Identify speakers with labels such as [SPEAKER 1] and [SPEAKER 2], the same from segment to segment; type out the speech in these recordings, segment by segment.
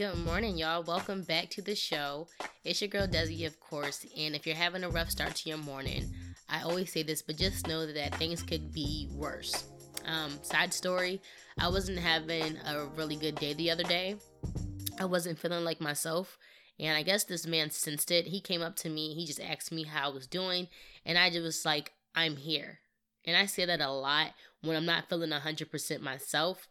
[SPEAKER 1] Good morning, y'all. Welcome back to the show. It's your girl Desi, of course. And if you're having a rough start to your morning, I always say this, but just know that things could be worse. Um, side story I wasn't having a really good day the other day. I wasn't feeling like myself. And I guess this man sensed it. He came up to me. He just asked me how I was doing. And I just was like, I'm here. And I say that a lot when I'm not feeling 100% myself.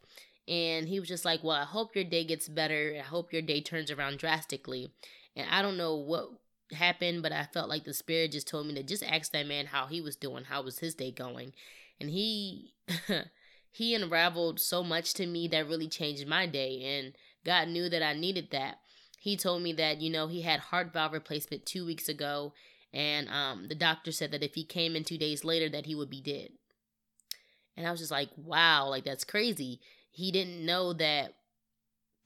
[SPEAKER 1] And he was just like, Well, I hope your day gets better. I hope your day turns around drastically. And I don't know what happened, but I felt like the spirit just told me to just ask that man how he was doing, how was his day going. And he he unraveled so much to me that really changed my day and God knew that I needed that. He told me that, you know, he had heart valve replacement 2 weeks ago and um the doctor said that if he came in 2 days later that he would be dead. And I was just like, wow, like that's crazy he didn't know that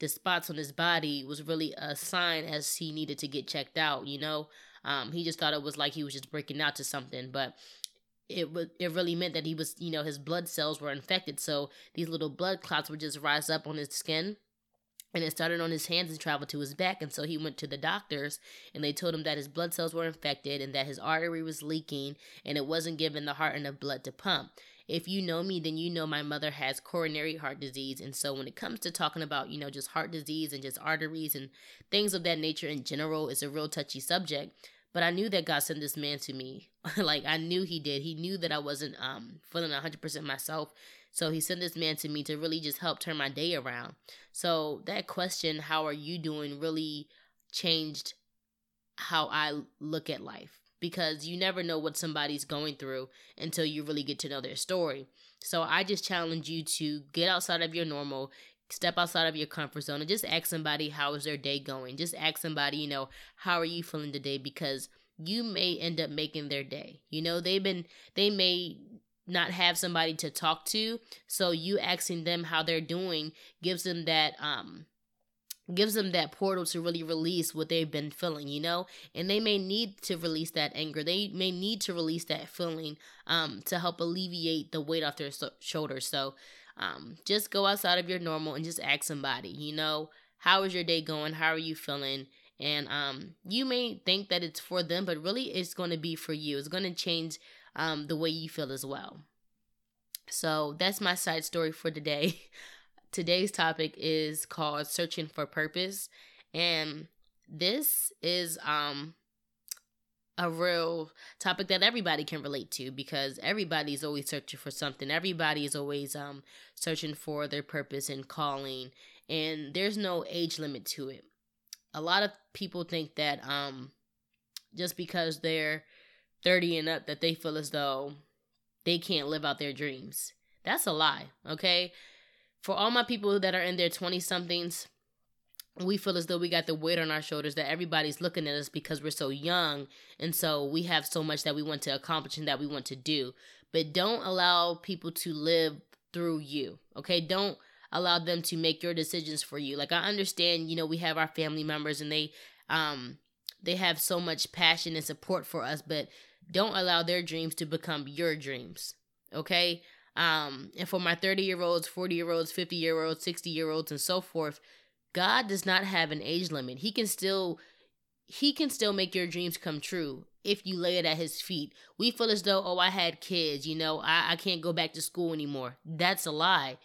[SPEAKER 1] the spots on his body was really a sign as he needed to get checked out, you know? Um, he just thought it was like he was just breaking out to something, but it would it really meant that he was, you know, his blood cells were infected. So these little blood clots would just rise up on his skin and it started on his hands and traveled to his back and so he went to the doctors and they told him that his blood cells were infected and that his artery was leaking and it wasn't giving the heart enough blood to pump if you know me, then you know my mother has coronary heart disease. And so when it comes to talking about, you know, just heart disease and just arteries and things of that nature in general, it's a real touchy subject. But I knew that God sent this man to me. like I knew he did. He knew that I wasn't um feeling 100% myself. So he sent this man to me to really just help turn my day around. So that question, how are you doing, really changed how I look at life because you never know what somebody's going through until you really get to know their story. So I just challenge you to get outside of your normal, step outside of your comfort zone and just ask somebody how is their day going. Just ask somebody, you know, how are you feeling today because you may end up making their day. You know, they've been they may not have somebody to talk to, so you asking them how they're doing gives them that um gives them that portal to really release what they've been feeling, you know? And they may need to release that anger. They may need to release that feeling um, to help alleviate the weight off their so- shoulders. So um, just go outside of your normal and just ask somebody, you know, how is your day going? How are you feeling? And um, you may think that it's for them, but really it's going to be for you. It's going to change um, the way you feel as well. So that's my side story for today. Today's topic is called Searching for Purpose. And this is um a real topic that everybody can relate to because everybody's always searching for something. Everybody is always um searching for their purpose and calling and there's no age limit to it. A lot of people think that um just because they're 30 and up that they feel as though they can't live out their dreams. That's a lie, okay? For all my people that are in their 20 somethings, we feel as though we got the weight on our shoulders that everybody's looking at us because we're so young and so we have so much that we want to accomplish and that we want to do. But don't allow people to live through you. Okay? Don't allow them to make your decisions for you. Like I understand, you know, we have our family members and they um they have so much passion and support for us, but don't allow their dreams to become your dreams. Okay? Um, and for my 30 year olds, 40 year olds, 50 year olds, 60 year olds, and so forth, God does not have an age limit. He can still he can still make your dreams come true if you lay it at his feet. We feel as though, oh, I had kids, you know, I, I can't go back to school anymore. That's a lie.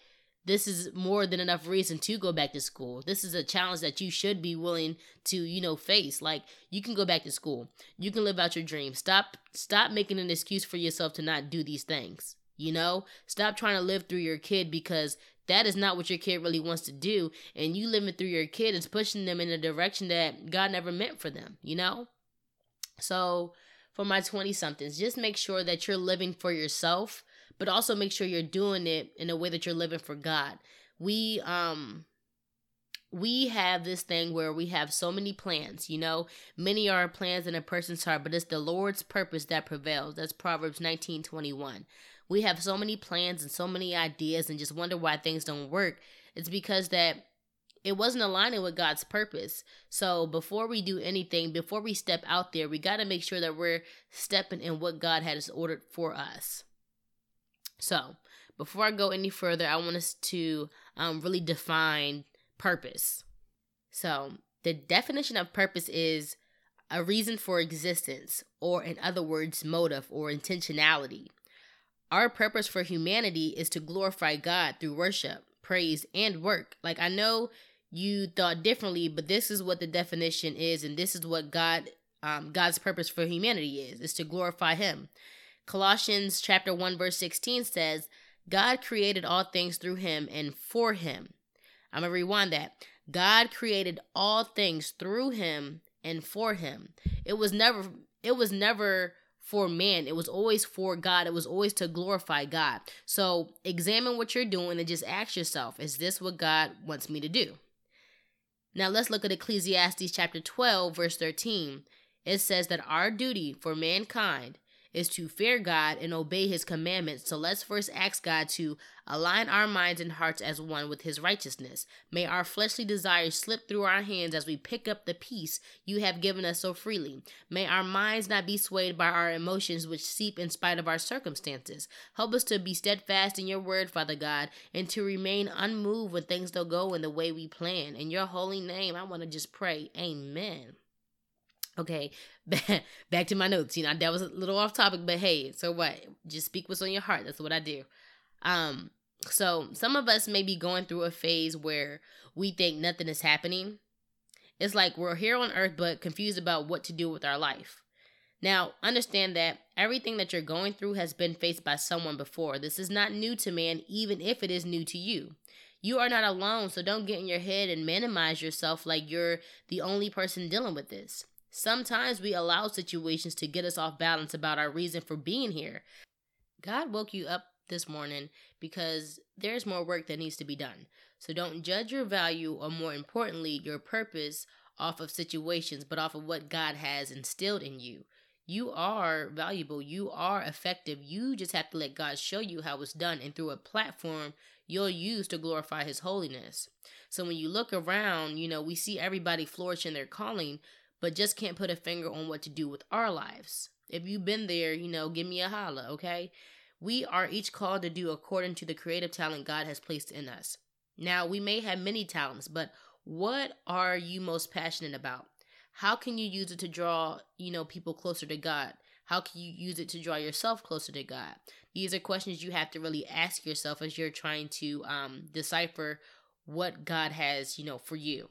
[SPEAKER 1] This is more than enough reason to go back to school. This is a challenge that you should be willing to, you know, face. Like you can go back to school. You can live out your dreams. Stop stop making an excuse for yourself to not do these things. You know, stop trying to live through your kid because that is not what your kid really wants to do. And you living through your kid is pushing them in a direction that God never meant for them, you know? So, for my 20 somethings, just make sure that you're living for yourself, but also make sure you're doing it in a way that you're living for God. We, um, we have this thing where we have so many plans, you know. Many are plans in a person's heart, but it's the Lord's purpose that prevails. That's Proverbs 19 21 we have so many plans and so many ideas and just wonder why things don't work, it's because that it wasn't aligning with God's purpose. So before we do anything, before we step out there, we got to make sure that we're stepping in what God has ordered for us. So before I go any further, I want us to um, really define purpose. So, the definition of purpose is a reason for existence, or in other words, motive or intentionality. Our purpose for humanity is to glorify God through worship, praise, and work. Like, I know you thought differently, but this is what the definition is, and this is what God, um, God's purpose for humanity is: is to glorify Him. Colossians chapter one verse sixteen says, "God created all things through Him and for Him." I'm gonna rewind that. God created all things through Him and for Him. It was never. It was never for man. It was always for God. It was always to glorify God. So examine what you're doing and just ask yourself, is this what God wants me to do? Now let's look at Ecclesiastes chapter 12, verse 13. It says that our duty for mankind is to fear God and obey his commandments. So let's first ask God to align our minds and hearts as one with his righteousness. May our fleshly desires slip through our hands as we pick up the peace you have given us so freely. May our minds not be swayed by our emotions which seep in spite of our circumstances. Help us to be steadfast in your word, Father God, and to remain unmoved when things don't go in the way we plan. In your holy name, I want to just pray. Amen. Okay, back to my notes. You know, that was a little off topic, but hey, so what? Just speak what's on your heart. That's what I do. Um, so some of us may be going through a phase where we think nothing is happening. It's like we're here on earth but confused about what to do with our life. Now, understand that everything that you're going through has been faced by someone before. This is not new to man, even if it is new to you. You are not alone, so don't get in your head and minimize yourself like you're the only person dealing with this. Sometimes we allow situations to get us off balance about our reason for being here. God woke you up this morning because there's more work that needs to be done. So don't judge your value or, more importantly, your purpose off of situations, but off of what God has instilled in you. You are valuable. You are effective. You just have to let God show you how it's done and through a platform you'll use to glorify His holiness. So when you look around, you know, we see everybody flourishing their calling, but just can't put a finger on what to do with our lives. If you've been there, you know, give me a holla, okay? We are each called to do according to the creative talent God has placed in us. Now, we may have many talents, but what are you most passionate about? How can you use it to draw, you know, people closer to God? How can you use it to draw yourself closer to God? These are questions you have to really ask yourself as you're trying to um, decipher what God has, you know, for you.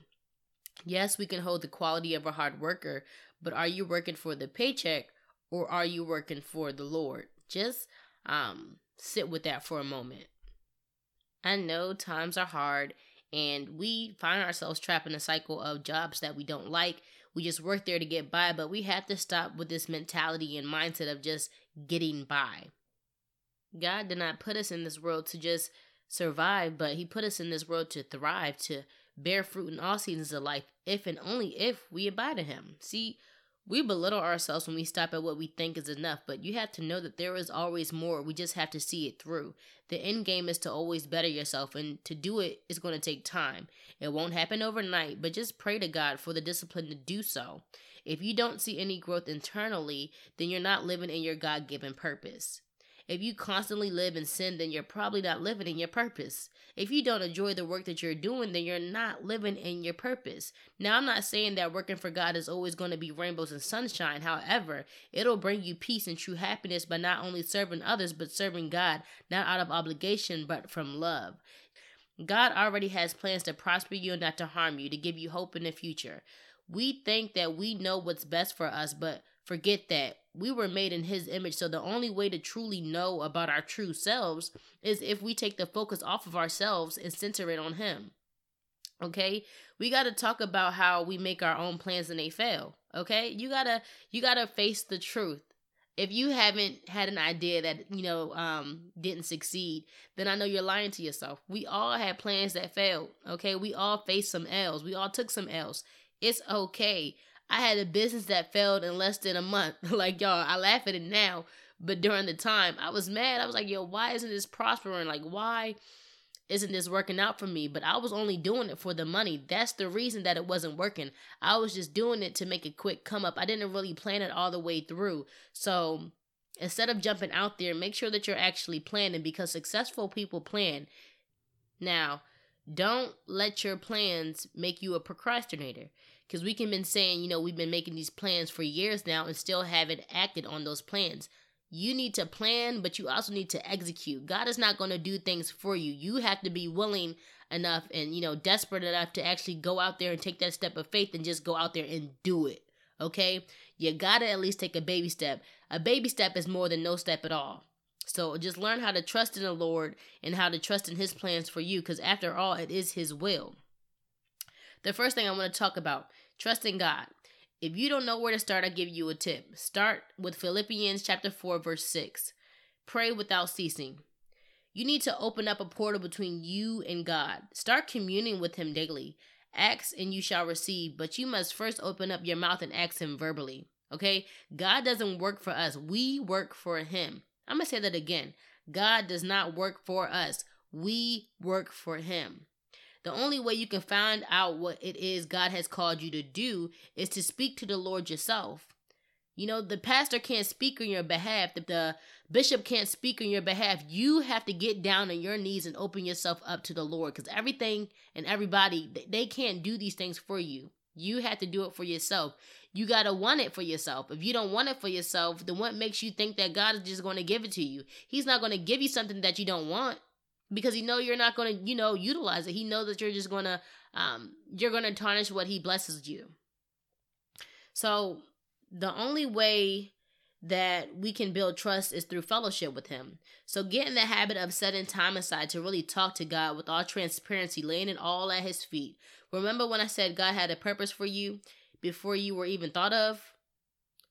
[SPEAKER 1] Yes, we can hold the quality of a hard worker, but are you working for the paycheck or are you working for the Lord? Just um sit with that for a moment. I know times are hard and we find ourselves trapped in a cycle of jobs that we don't like. We just work there to get by, but we have to stop with this mentality and mindset of just getting by. God did not put us in this world to just survive, but He put us in this world to thrive, to bear fruit in all seasons of life, if and only if we abide in Him. See, we belittle ourselves when we stop at what we think is enough, but you have to know that there is always more. We just have to see it through. The end game is to always better yourself, and to do it is going to take time. It won't happen overnight, but just pray to God for the discipline to do so. If you don't see any growth internally, then you're not living in your God given purpose. If you constantly live in sin, then you're probably not living in your purpose. If you don't enjoy the work that you're doing, then you're not living in your purpose. Now, I'm not saying that working for God is always going to be rainbows and sunshine. However, it'll bring you peace and true happiness by not only serving others, but serving God, not out of obligation, but from love. God already has plans to prosper you and not to harm you, to give you hope in the future. We think that we know what's best for us, but forget that we were made in his image. So the only way to truly know about our true selves is if we take the focus off of ourselves and center it on him. Okay? We got to talk about how we make our own plans and they fail. Okay? You got to you got to face the truth. If you haven't had an idea that you know um didn't succeed then i know you're lying to yourself. We all had plans that failed. Okay? We all faced some l's. We all took some l's. It's okay I had a business that failed in less than a month. like, y'all, I laugh at it now, but during the time, I was mad. I was like, yo, why isn't this prospering? Like, why isn't this working out for me? But I was only doing it for the money. That's the reason that it wasn't working. I was just doing it to make a quick come up. I didn't really plan it all the way through. So instead of jumping out there, make sure that you're actually planning because successful people plan. Now, Don't let your plans make you a procrastinator. Because we can been saying, you know, we've been making these plans for years now and still haven't acted on those plans. You need to plan, but you also need to execute. God is not going to do things for you. You have to be willing enough and, you know, desperate enough to actually go out there and take that step of faith and just go out there and do it. Okay? You got to at least take a baby step. A baby step is more than no step at all. So just learn how to trust in the Lord and how to trust in His plans for you because after all, it is His will. The first thing I want to talk about trusting God. If you don't know where to start, I'll give you a tip. Start with Philippians chapter 4, verse 6. Pray without ceasing. You need to open up a portal between you and God. Start communing with Him daily. Ask and you shall receive, but you must first open up your mouth and ask Him verbally. Okay? God doesn't work for us, we work for Him. I'm going to say that again. God does not work for us, we work for Him. The only way you can find out what it is God has called you to do is to speak to the Lord yourself. You know, the pastor can't speak on your behalf, the, the bishop can't speak on your behalf. You have to get down on your knees and open yourself up to the Lord because everything and everybody, they can't do these things for you. You have to do it for yourself. You got to want it for yourself. If you don't want it for yourself, then what makes you think that God is just going to give it to you? He's not going to give you something that you don't want because he know you're not going to, you know, utilize it. He know that you're just going to um you're going to tarnish what he blesses you. So, the only way that we can build trust is through fellowship with him. So get in the habit of setting time aside to really talk to God with all transparency, laying it all at his feet. Remember when I said God had a purpose for you before you were even thought of?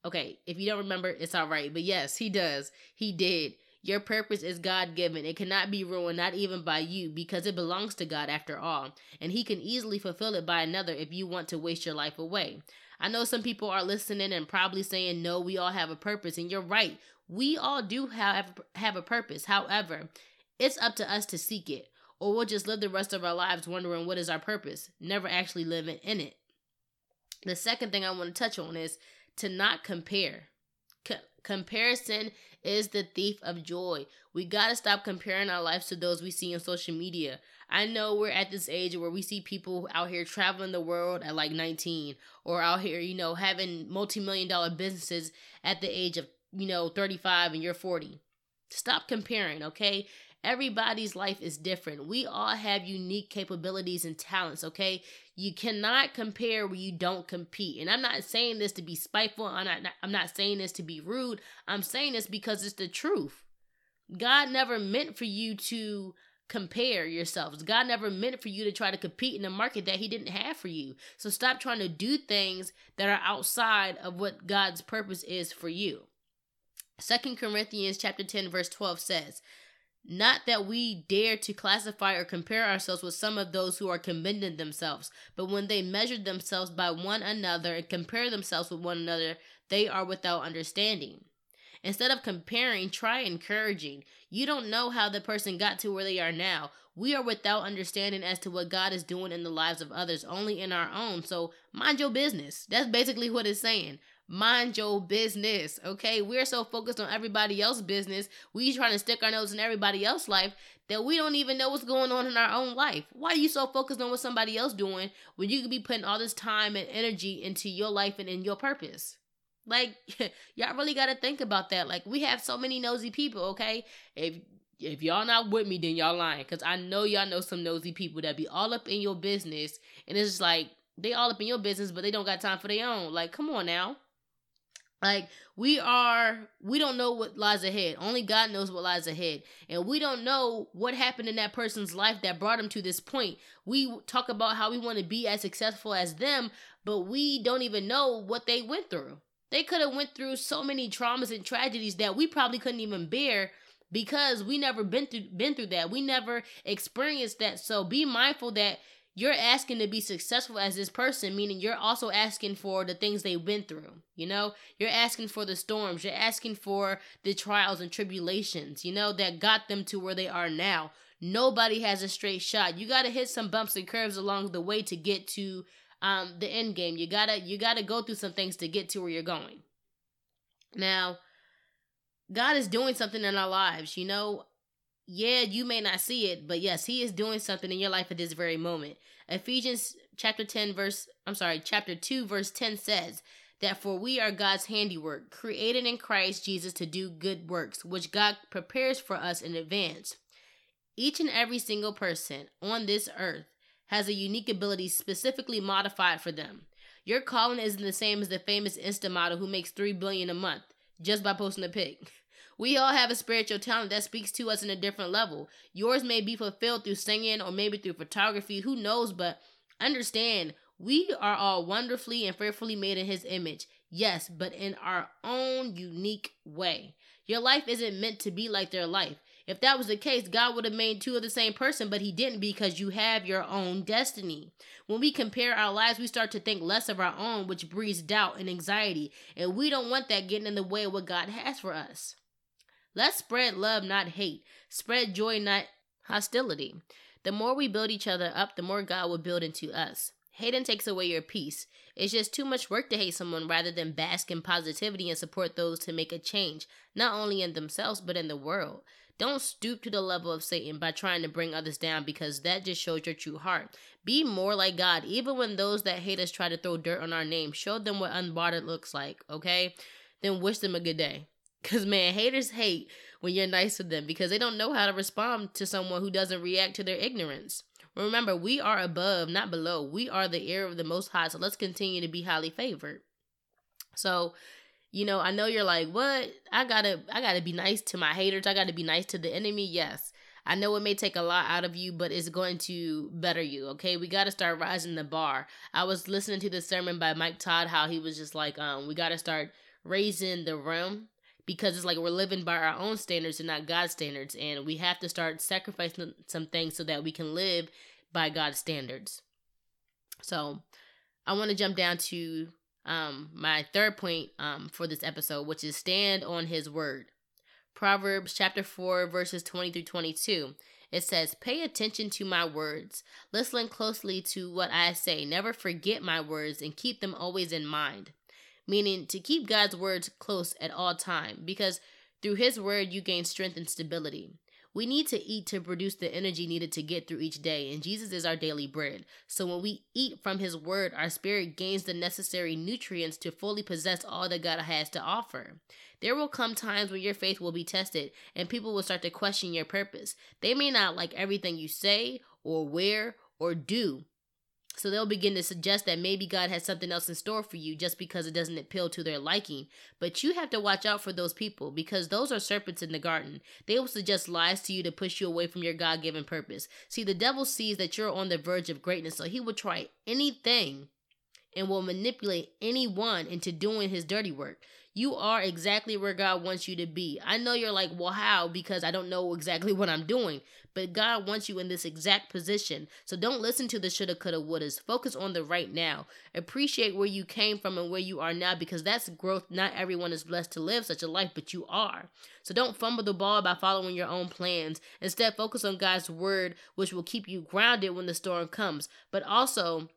[SPEAKER 1] Okay, if you don't remember, it's all right. But yes, he does. He did. Your purpose is God given. It cannot be ruined, not even by you, because it belongs to God after all. And He can easily fulfill it by another if you want to waste your life away. I know some people are listening and probably saying, no, we all have a purpose. And you're right. We all do have, have a purpose. However, it's up to us to seek it, or we'll just live the rest of our lives wondering what is our purpose, never actually living in it. The second thing I want to touch on is to not compare. Comparison is the thief of joy. We got to stop comparing our lives to those we see on social media. I know we're at this age where we see people out here traveling the world at like 19 or out here, you know, having multi-million dollar businesses at the age of, you know, 35 and you're 40. Stop comparing, okay? Everybody's life is different. We all have unique capabilities and talents, okay? You cannot compare where you don't compete. And I'm not saying this to be spiteful. I'm not I'm not saying this to be rude. I'm saying this because it's the truth. God never meant for you to compare yourselves. God never meant for you to try to compete in a market that he didn't have for you. So stop trying to do things that are outside of what God's purpose is for you. Second Corinthians chapter 10 verse 12 says, not that we dare to classify or compare ourselves with some of those who are commending themselves, but when they measure themselves by one another and compare themselves with one another, they are without understanding. Instead of comparing, try encouraging. You don't know how the person got to where they are now. We are without understanding as to what God is doing in the lives of others, only in our own. So mind your business. That's basically what it's saying. Mind your business, okay? We're so focused on everybody else's business. We trying to stick our nose in everybody else's life that we don't even know what's going on in our own life. Why are you so focused on what somebody else doing when you could be putting all this time and energy into your life and in your purpose? Like, y'all really got to think about that. Like, we have so many nosy people, okay? If if y'all not with me, then y'all lying. Cause I know y'all know some nosy people that be all up in your business, and it's just like they all up in your business, but they don't got time for their own. Like, come on now. Like we are, we don't know what lies ahead. Only God knows what lies ahead, and we don't know what happened in that person's life that brought them to this point. We talk about how we want to be as successful as them, but we don't even know what they went through. They could have went through so many traumas and tragedies that we probably couldn't even bear because we never been through been through that. We never experienced that. So be mindful that you're asking to be successful as this person, meaning you're also asking for the things they've been through. You know, you're asking for the storms, you're asking for the trials and tribulations, you know, that got them to where they are now. Nobody has a straight shot. You got to hit some bumps and curves along the way to get to um the end game. You gotta you gotta go through some things to get to where you're going. Now, God is doing something in our lives, you know. Yeah, you may not see it, but yes, he is doing something in your life at this very moment. Ephesians chapter 10 verse I'm sorry, chapter 2 verse 10 says that for we are God's handiwork, created in Christ Jesus to do good works, which God prepares for us in advance. Each and every single person on this earth has a unique ability specifically modified for them. Your calling isn't the same as the famous Insta model who makes 3 billion a month just by posting a pic. We all have a spiritual talent that speaks to us in a different level. Yours may be fulfilled through singing or maybe through photography, who knows, but understand we are all wonderfully and fearfully made in his image. Yes, but in our own unique way. Your life isn't meant to be like their life. If that was the case, God would have made two of the same person, but He didn't because you have your own destiny. When we compare our lives, we start to think less of our own, which breeds doubt and anxiety, and we don't want that getting in the way of what God has for us. Let's spread love, not hate. Spread joy, not hostility. The more we build each other up, the more God will build into us. Hating takes away your peace. It's just too much work to hate someone rather than bask in positivity and support those to make a change, not only in themselves, but in the world. Don't stoop to the level of Satan by trying to bring others down because that just shows your true heart. Be more like God, even when those that hate us try to throw dirt on our name. Show them what unbothered looks like, okay? Then wish them a good day. Because, man, haters hate when you're nice to them because they don't know how to respond to someone who doesn't react to their ignorance. Remember, we are above, not below. We are the heir of the Most High, so let's continue to be highly favored. So, you know, I know you're like, what? I gotta, I gotta be nice to my haters. I gotta be nice to the enemy. Yes, I know it may take a lot out of you, but it's going to better you. Okay, we gotta start rising the bar. I was listening to the sermon by Mike Todd, how he was just like, um, we gotta start raising the realm because it's like we're living by our own standards and not God's standards. And we have to start sacrificing some things so that we can live by God's standards. So I want to jump down to um, my third point um, for this episode, which is stand on his word. Proverbs chapter 4, verses 20 through 22. It says, Pay attention to my words. Listen closely to what I say. Never forget my words and keep them always in mind meaning to keep God's words close at all time because through his word you gain strength and stability. We need to eat to produce the energy needed to get through each day, and Jesus is our daily bread. So when we eat from his word, our spirit gains the necessary nutrients to fully possess all that God has to offer. There will come times when your faith will be tested and people will start to question your purpose. They may not like everything you say or wear or do, so they'll begin to suggest that maybe God has something else in store for you just because it doesn't appeal to their liking. But you have to watch out for those people because those are serpents in the garden. They will suggest lies to you to push you away from your God given purpose. See, the devil sees that you're on the verge of greatness, so he will try anything and will manipulate anyone into doing his dirty work. You are exactly where God wants you to be. I know you're like, well, how? Because I don't know exactly what I'm doing. But God wants you in this exact position. So don't listen to the shoulda, coulda, wouldas. Focus on the right now. Appreciate where you came from and where you are now because that's growth. Not everyone is blessed to live such a life, but you are. So don't fumble the ball by following your own plans. Instead, focus on God's word, which will keep you grounded when the storm comes. But also,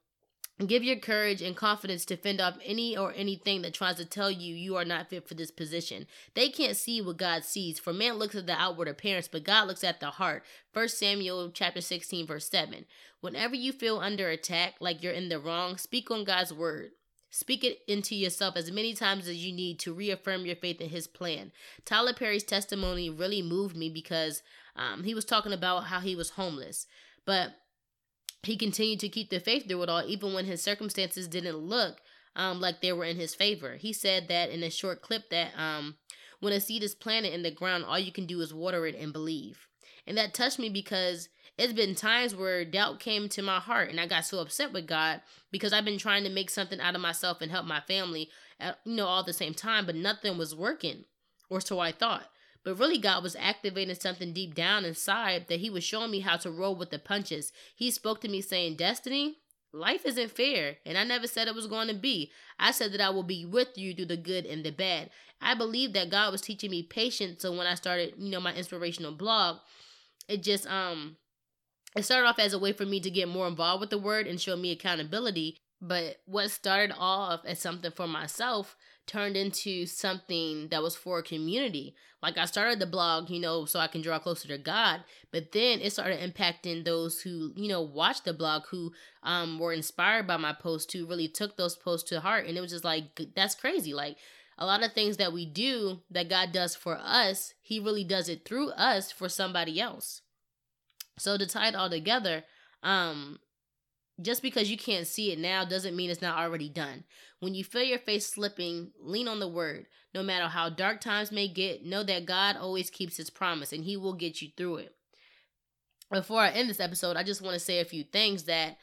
[SPEAKER 1] Give your courage and confidence to fend off any or anything that tries to tell you you are not fit for this position. They can't see what God sees, for man looks at the outward appearance, but God looks at the heart. 1 Samuel chapter 16 verse 7. Whenever you feel under attack, like you're in the wrong, speak on God's word. Speak it into yourself as many times as you need to reaffirm your faith in his plan. Tyler Perry's testimony really moved me because um, he was talking about how he was homeless. But he continued to keep the faith through it all, even when his circumstances didn't look um, like they were in his favor. He said that in a short clip that um, when a seed is planted in the ground, all you can do is water it and believe. And that touched me because it's been times where doubt came to my heart and I got so upset with God because I've been trying to make something out of myself and help my family, at, you know, all the same time, but nothing was working, or so I thought. But really, God was activating something deep down inside that He was showing me how to roll with the punches. He spoke to me saying, Destiny, life isn't fair. And I never said it was going to be. I said that I will be with you through the good and the bad. I believe that God was teaching me patience. So when I started, you know, my inspirational blog, it just, um, it started off as a way for me to get more involved with the word and show me accountability But what started off as something for myself turned into something that was for a community. Like I started the blog, you know, so I can draw closer to God, but then it started impacting those who, you know, watched the blog who um were inspired by my posts who really took those posts to heart and it was just like that's crazy. Like a lot of things that we do that God does for us, he really does it through us for somebody else. So to tie it all together, um just because you can't see it now doesn't mean it's not already done. When you feel your face slipping, lean on the word. No matter how dark times may get, know that God always keeps his promise and he will get you through it. Before I end this episode, I just want to say a few things that,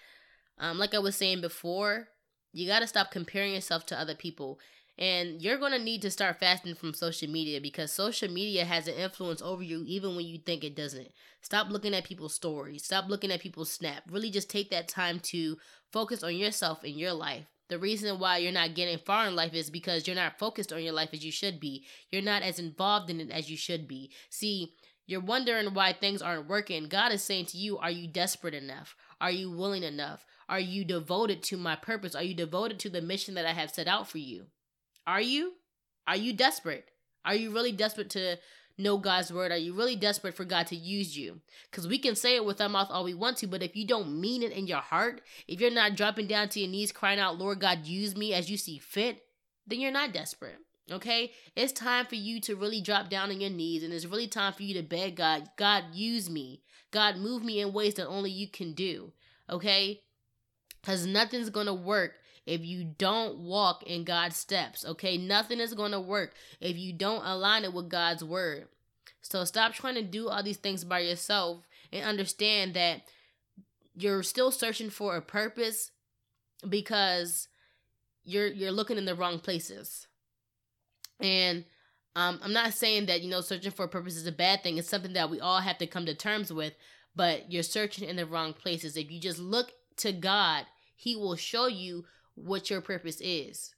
[SPEAKER 1] um, like I was saying before, you got to stop comparing yourself to other people. And you're going to need to start fasting from social media because social media has an influence over you even when you think it doesn't. Stop looking at people's stories. Stop looking at people's snap. Really just take that time to focus on yourself and your life. The reason why you're not getting far in life is because you're not focused on your life as you should be. You're not as involved in it as you should be. See, you're wondering why things aren't working. God is saying to you, Are you desperate enough? Are you willing enough? Are you devoted to my purpose? Are you devoted to the mission that I have set out for you? Are you? Are you desperate? Are you really desperate to know God's word? Are you really desperate for God to use you? Because we can say it with our mouth all we want to, but if you don't mean it in your heart, if you're not dropping down to your knees crying out, Lord God, use me as you see fit, then you're not desperate. Okay? It's time for you to really drop down on your knees, and it's really time for you to beg God, God, use me. God, move me in ways that only you can do. Okay? Because nothing's going to work if you don't walk in God's steps. Okay, nothing is going to work if you don't align it with God's word. So stop trying to do all these things by yourself and understand that you're still searching for a purpose because you're you're looking in the wrong places. And um, I'm not saying that you know searching for a purpose is a bad thing. It's something that we all have to come to terms with. But you're searching in the wrong places. If you just look to God, He will show you what your purpose is.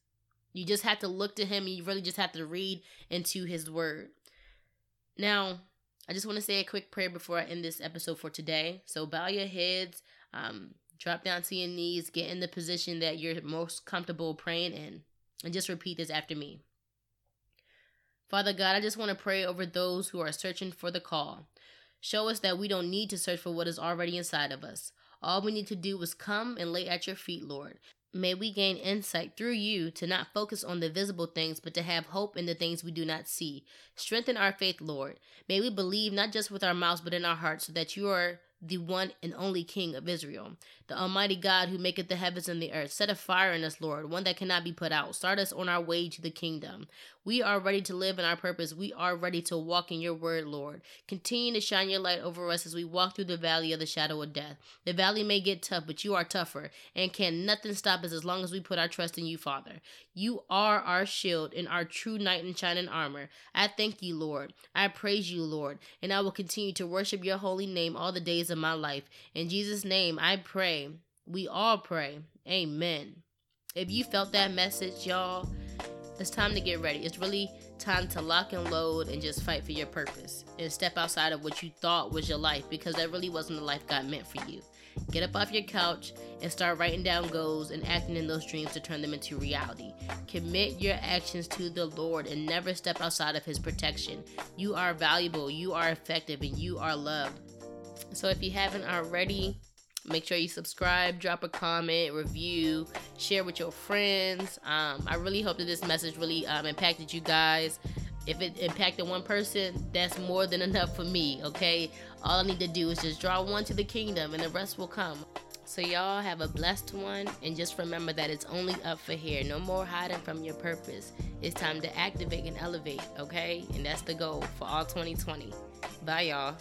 [SPEAKER 1] You just have to look to him and you really just have to read into his word. Now, I just want to say a quick prayer before I end this episode for today. So bow your heads, um, drop down to your knees, get in the position that you're most comfortable praying in, and just repeat this after me. Father God, I just want to pray over those who are searching for the call. Show us that we don't need to search for what is already inside of us. All we need to do is come and lay at your feet, Lord. May we gain insight through you to not focus on the visible things, but to have hope in the things we do not see. Strengthen our faith, Lord. May we believe not just with our mouths, but in our hearts, so that you are the one and only King of Israel, the Almighty God who maketh the heavens and the earth. Set a fire in us, Lord, one that cannot be put out. Start us on our way to the kingdom. We are ready to live in our purpose. We are ready to walk in your word, Lord. Continue to shine your light over us as we walk through the valley of the shadow of death. The valley may get tough, but you are tougher, and can nothing stop us as long as we put our trust in you, Father. You are our shield and our true knight in shining armor. I thank you, Lord. I praise you, Lord, and I will continue to worship your holy name all the days of my life. In Jesus' name, I pray. We all pray. Amen. If you felt that message, y'all, it's time to get ready. It's really time to lock and load and just fight for your purpose and step outside of what you thought was your life because that really wasn't the life God meant for you. Get up off your couch and start writing down goals and acting in those dreams to turn them into reality. Commit your actions to the Lord and never step outside of His protection. You are valuable, you are effective, and you are loved. So if you haven't already, Make sure you subscribe, drop a comment, review, share with your friends. Um, I really hope that this message really um, impacted you guys. If it impacted one person, that's more than enough for me, okay? All I need to do is just draw one to the kingdom and the rest will come. So, y'all have a blessed one, and just remember that it's only up for here. No more hiding from your purpose. It's time to activate and elevate, okay? And that's the goal for all 2020. Bye, y'all.